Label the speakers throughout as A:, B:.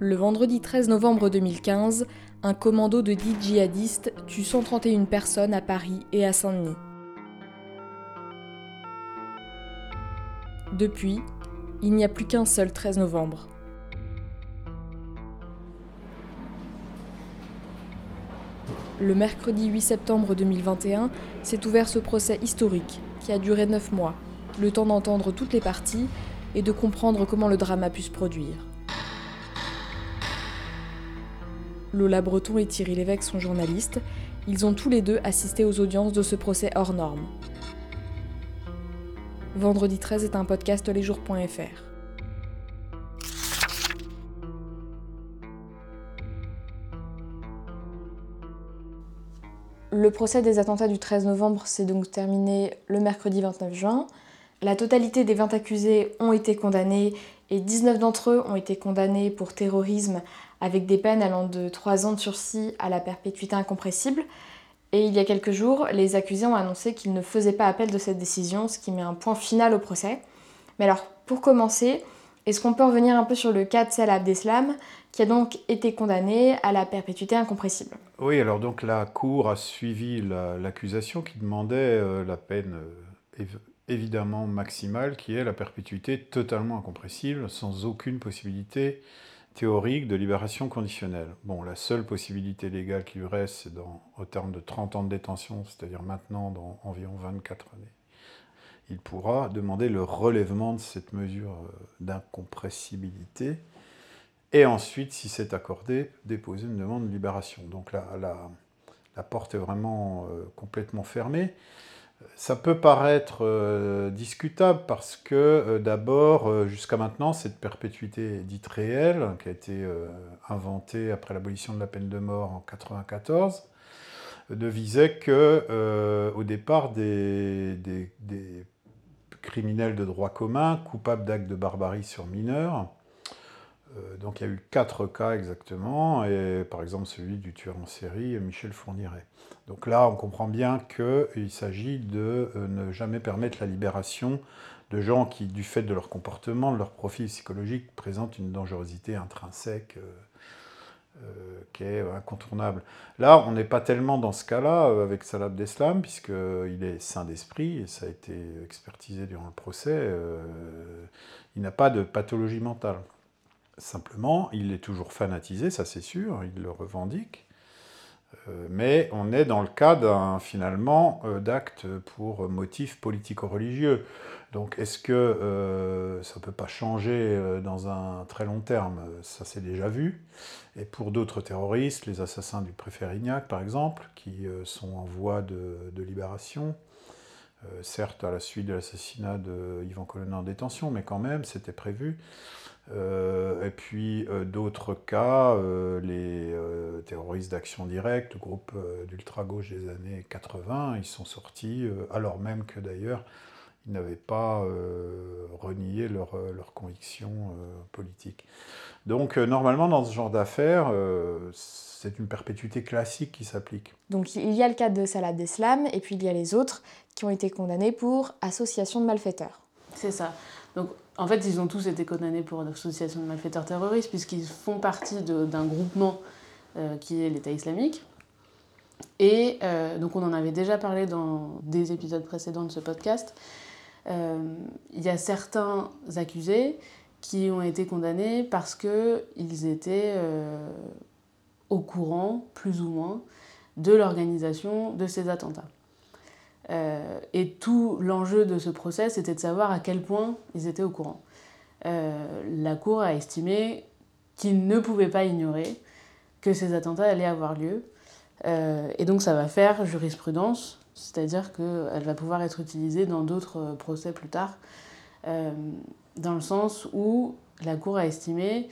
A: Le vendredi 13 novembre 2015, un commando de 10 djihadistes tue 131 personnes à Paris et à Saint-Denis. Depuis, il n'y a plus qu'un seul 13 novembre. Le mercredi 8 septembre 2021 s'est ouvert ce procès historique qui a duré 9 mois, le temps d'entendre toutes les parties et de comprendre comment le drame a pu se produire. Lola Breton et Thierry Lévesque sont journalistes. Ils ont tous les deux assisté aux audiences de ce procès hors norme. Vendredi 13 est un podcast lesjours.fr. Le procès des attentats du 13 novembre s'est donc terminé le mercredi 29 juin. La totalité des 20 accusés ont été condamnés et 19 d'entre eux ont été condamnés pour terrorisme avec des peines allant de 3 ans de sursis à la perpétuité incompressible. Et il y a quelques jours, les accusés ont annoncé qu'ils ne faisaient pas appel de cette décision, ce qui met un point final au procès. Mais alors, pour commencer, est-ce qu'on peut revenir un peu sur le cas de Salah Abdeslam, qui a donc été condamné à la perpétuité incompressible?
B: Oui, alors donc la Cour a suivi l'accusation qui demandait euh, la peine euh, évidemment maximale, qui est la perpétuité totalement incompressible, sans aucune possibilité théorique de libération conditionnelle. Bon, la seule possibilité légale qui lui reste, c'est au terme de 30 ans de détention, c'est-à-dire maintenant dans environ 24 années. Il pourra demander le relèvement de cette mesure euh, d'incompressibilité et ensuite, si c'est accordé, déposer une demande de libération. Donc la, la porte est vraiment euh, complètement fermée. Ça peut paraître euh, discutable parce que euh, d'abord, euh, jusqu'à maintenant, cette perpétuité dite réelle, qui a été inventée après l'abolition de la peine de mort en 1994, ne visait que, au départ, des, criminels de droit commun coupables d'actes de barbarie sur mineurs. Donc il y a eu quatre cas exactement, et par exemple celui du tueur en série, Michel Fourniret. Donc là, on comprend bien qu'il s'agit de euh, ne jamais permettre la libération de gens qui, du fait de leur comportement, de leur profil psychologique, présentent une dangerosité intrinsèque euh, euh, qui est incontournable. Là, on n'est pas tellement dans ce cas-là avec Salah Abdeslam, puisqu'il est saint d'esprit, et ça a été expertisé durant le procès. il n'a pas de pathologie mentale. Simplement, il est toujours fanatisé, ça c'est sûr, il le revendique. Euh, mais on est dans le cas d'un finalement euh, d'actes pour motifs politico-religieux. Donc est-ce que euh, ça ne peut pas changer dans un très long terme? Ça s'est déjà vu. Et pour d'autres terroristes, les assassins du préfet Rignac par exemple, qui sont en voie de libération, certes à la suite de l'assassinat de Yvan Colonna en détention, mais quand même, c'était prévu. Euh, et puis euh, d'autres cas, euh, les terroristes d'action directe, groupe d'ultra-gauche des années 80, ils sont sortis, alors même que d'ailleurs, ils n'avaient pas renié leur, leur conviction politique. Donc normalement, dans ce genre d'affaires, c'est une perpétuité classique qui s'applique.
A: Donc il y a le cas de Salah Abdeslam, et puis il y a les autres qui ont été condamnés pour association de malfaiteurs.
C: C'est ça. Donc en fait, ils ont tous été condamnés pour une association de malfaiteurs terroristes, puisqu'ils font partie d'un groupement euh, qui est l'État islamique. Et euh, donc, on en avait déjà parlé dans des épisodes précédents de ce podcast. Euh, il y a certains accusés qui ont été condamnés parce qu'ils étaient au courant, plus ou moins, de l'organisation de ces attentats. Euh, et tout l'enjeu de ce procès, c'était de savoir à quel point ils étaient au courant. Euh, la Cour a estimé qu'ils ne pouvaient pas ignorer que ces attentats allaient avoir lieu. Euh, et donc ça va faire jurisprudence, c'est-à-dire qu'elle va pouvoir être utilisée dans d'autres procès plus tard, dans le sens où la Cour a estimé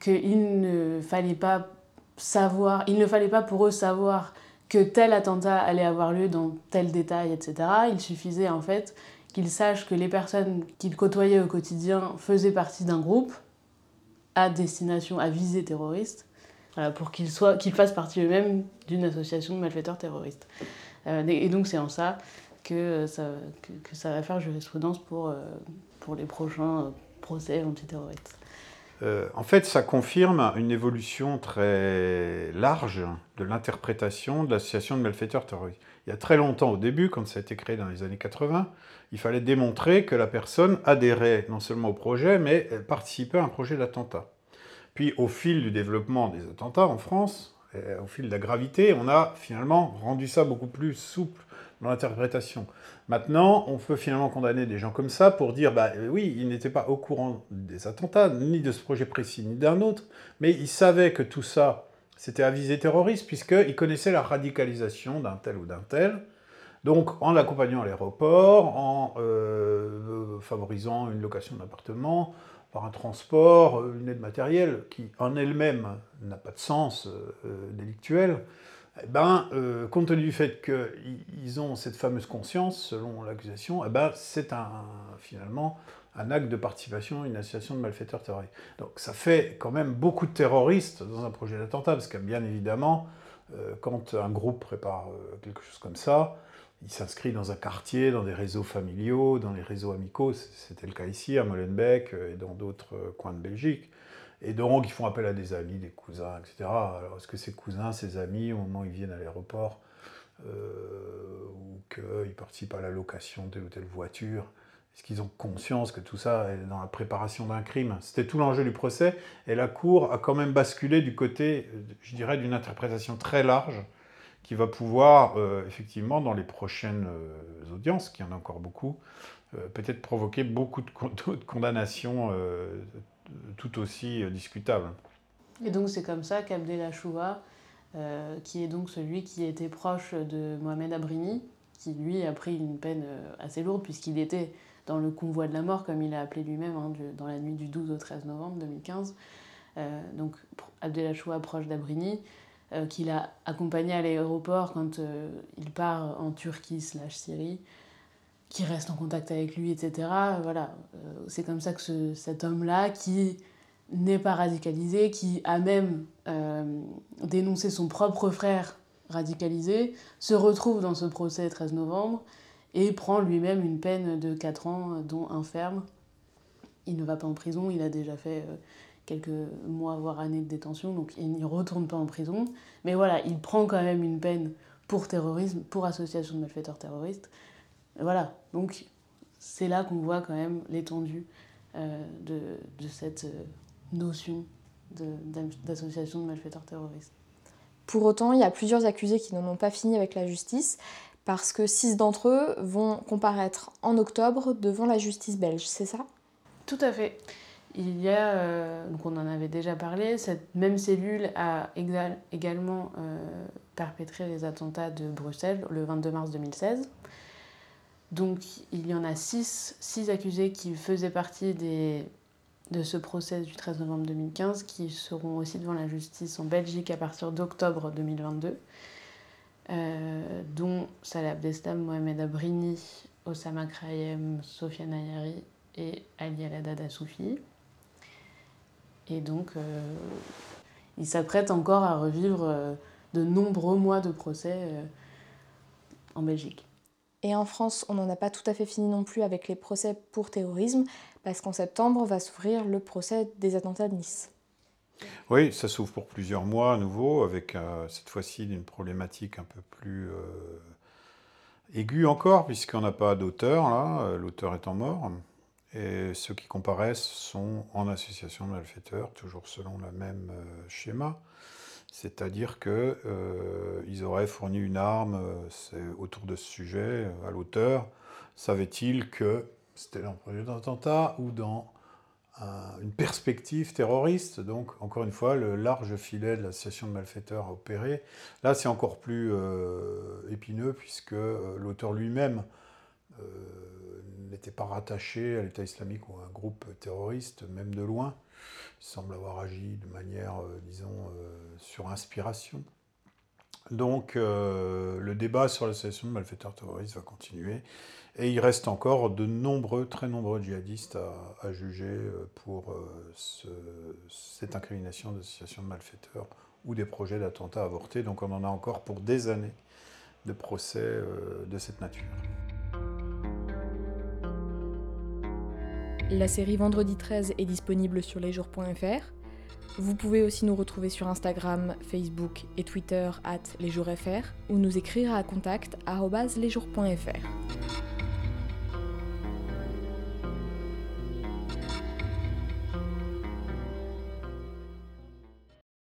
C: qu'il ne fallait pas savoir, il ne fallait pas pour eux savoir que tel attentat allait avoir lieu dans tel détail, etc. Il suffisait en fait qu'ils sachent que les personnes qu'ils côtoyaient au quotidien faisaient partie d'un groupe à destination, à visée terroriste, pour qu'ils qu'ils fassent partie eux-mêmes d'une association de malfaiteurs terroristes. Euh, et donc c'est en ça que ça, que, ça va faire jurisprudence pour, euh, pour les prochains procès antiterroristes.
B: euh, en fait, ça confirme une évolution très large de l'interprétation de l'association de malfaiteurs terroristes. Il y a très longtemps, au début, quand ça a été créé dans les années 80, il fallait démontrer que la personne adhérait non seulement au projet, mais participait à un projet d'attentat. Puis, au fil du développement des attentats en France, au fil de la gravité, on a finalement rendu ça beaucoup plus souple dans l'interprétation. Maintenant, on peut finalement condamner des gens comme ça pour dire, bah oui, ils n'étaient pas au courant des attentats, ni de ce projet précis, ni d'un autre, mais ils savaient que tout ça, c'était à visée terroriste, puisqu'ils connaissaient la radicalisation d'un tel ou d'un tel. Donc, en l'accompagnant à l'aéroport, en euh, favorisant une location d'appartement, par un transport, une aide matérielle qui en elle-même n'a pas de sens euh, délictuel, eh ben, euh, compte tenu du fait qu'ils ont cette fameuse conscience, selon l'accusation, eh ben, c'est un, finalement un acte de participation à une association de malfaiteurs terroristes. Donc ça fait quand même beaucoup de terroristes dans un projet d'attentat, parce que bien évidemment, euh, quand un groupe prépare euh, quelque chose comme ça, il s'inscrit dans un quartier, dans des réseaux familiaux, dans les réseaux amicaux, c'était le cas ici à Molenbeek et dans d'autres coins de Belgique. Et donc, ils font appel à des amis, des cousins, etc. Alors, est-ce que ces cousins, ces amis, au moment où ils viennent à l'aéroport, euh, ou qu'ils participent à la location de telle ou telle voiture, est-ce qu'ils ont conscience que tout ça est dans la préparation d'un crime? C'était tout l'enjeu du procès, et la Cour a quand même basculé du côté, je dirais, d'une interprétation très large, qui va pouvoir, euh, effectivement, dans les prochaines euh, audiences, qui en a encore beaucoup, peut-être provoquer beaucoup de, condamnations tout aussi euh, discutable.
C: Et donc c'est comme ça qu'Abdelachoua, euh, qui est donc celui qui était proche de Mohamed Abrini, qui lui a pris une peine euh, assez lourde puisqu'il était dans le convoi de la mort, comme il a appelé lui-même, hein, dans la nuit du 12 au 13 novembre 2015. Euh, donc Abdelachoua proche d'Abrini, qu'il a accompagné à l'aéroport quand il part en Turquie slash Syrie, qui reste en contact avec lui, etc. Voilà, euh, c'est comme ça que cet homme-là, qui n'est pas radicalisé, qui a même euh, dénoncé son propre frère radicalisé, se retrouve dans ce procès 13 novembre et prend lui-même une peine de 4 ans, dont un ferme. Il ne va pas en prison, il a déjà fait euh, quelques mois, voire années de détention, donc il n'y retourne pas en prison. Mais voilà, il prend quand même une peine pour terrorisme, pour association de malfaiteurs terroristes. Voilà, donc c'est là qu'on voit quand même l'étendue euh, de, de, cette euh, notion d'association de, malfaiteurs terroristes.
A: Pour autant, il y a plusieurs accusés qui n'en ont pas fini avec la justice parce que six d'entre eux vont comparaître en octobre devant la justice belge, c'est ça?
C: Tout à fait. Il y a, euh, donc on en avait déjà parlé, cette même cellule a également perpétré les attentats de Bruxelles le 22 mars 2016. Donc il y en a six, accusés qui faisaient partie de ce procès du 13 novembre 2015 qui seront aussi devant la justice en Belgique à partir d'octobre 2022, euh, dont Salah Abdeslam, Mohamed Abrini, Osama Krayem, Sofiane Ayari et Ali Aladada Soufi. Et donc, euh, ils s'apprêtent encore à revivre euh, de nombreux mois de procès en Belgique.
A: Et en France, on n'en a pas tout à fait fini non plus avec les procès pour terrorisme, parce qu'en septembre va s'ouvrir le procès des attentats de Nice.
B: Oui, ça s'ouvre pour plusieurs mois à nouveau, avec euh, cette fois-ci une problématique un peu plus euh, aiguë encore, puisqu'on n'a pas d'auteur, là, euh, l'auteur étant mort. Et ceux qui comparaissent sont en association de malfaiteurs, toujours selon le même schéma. C'est-à-dire qu'ils euh, auraient fourni une arme euh, autour de ce sujet euh, à l'auteur. Savait-il que c'était dans un projet d'attentat ou dans une perspective terroriste? Donc, encore une fois, le large filet de l'association de malfaiteurs a opéré. Là, c'est encore plus épineux puisque l'auteur lui-même n'était pas rattaché à l'État islamique ou à un groupe terroriste, même de loin. Il semble avoir agi de manière, euh, disons, euh, sur inspiration. Donc euh, le débat sur l'association de malfaiteurs terroristes va continuer. Et il reste encore de nombreux, très nombreux djihadistes à, juger pour cette incrimination d'association de malfaiteurs ou des projets d'attentats avortés. Donc on en a encore pour des années de procès de cette nature.
A: La série Vendredi 13 est disponible sur lesjours.fr. Vous pouvez aussi nous retrouver sur Instagram, Facebook et Twitter at lesjoursfr ou nous écrire à contact lesjours.fr.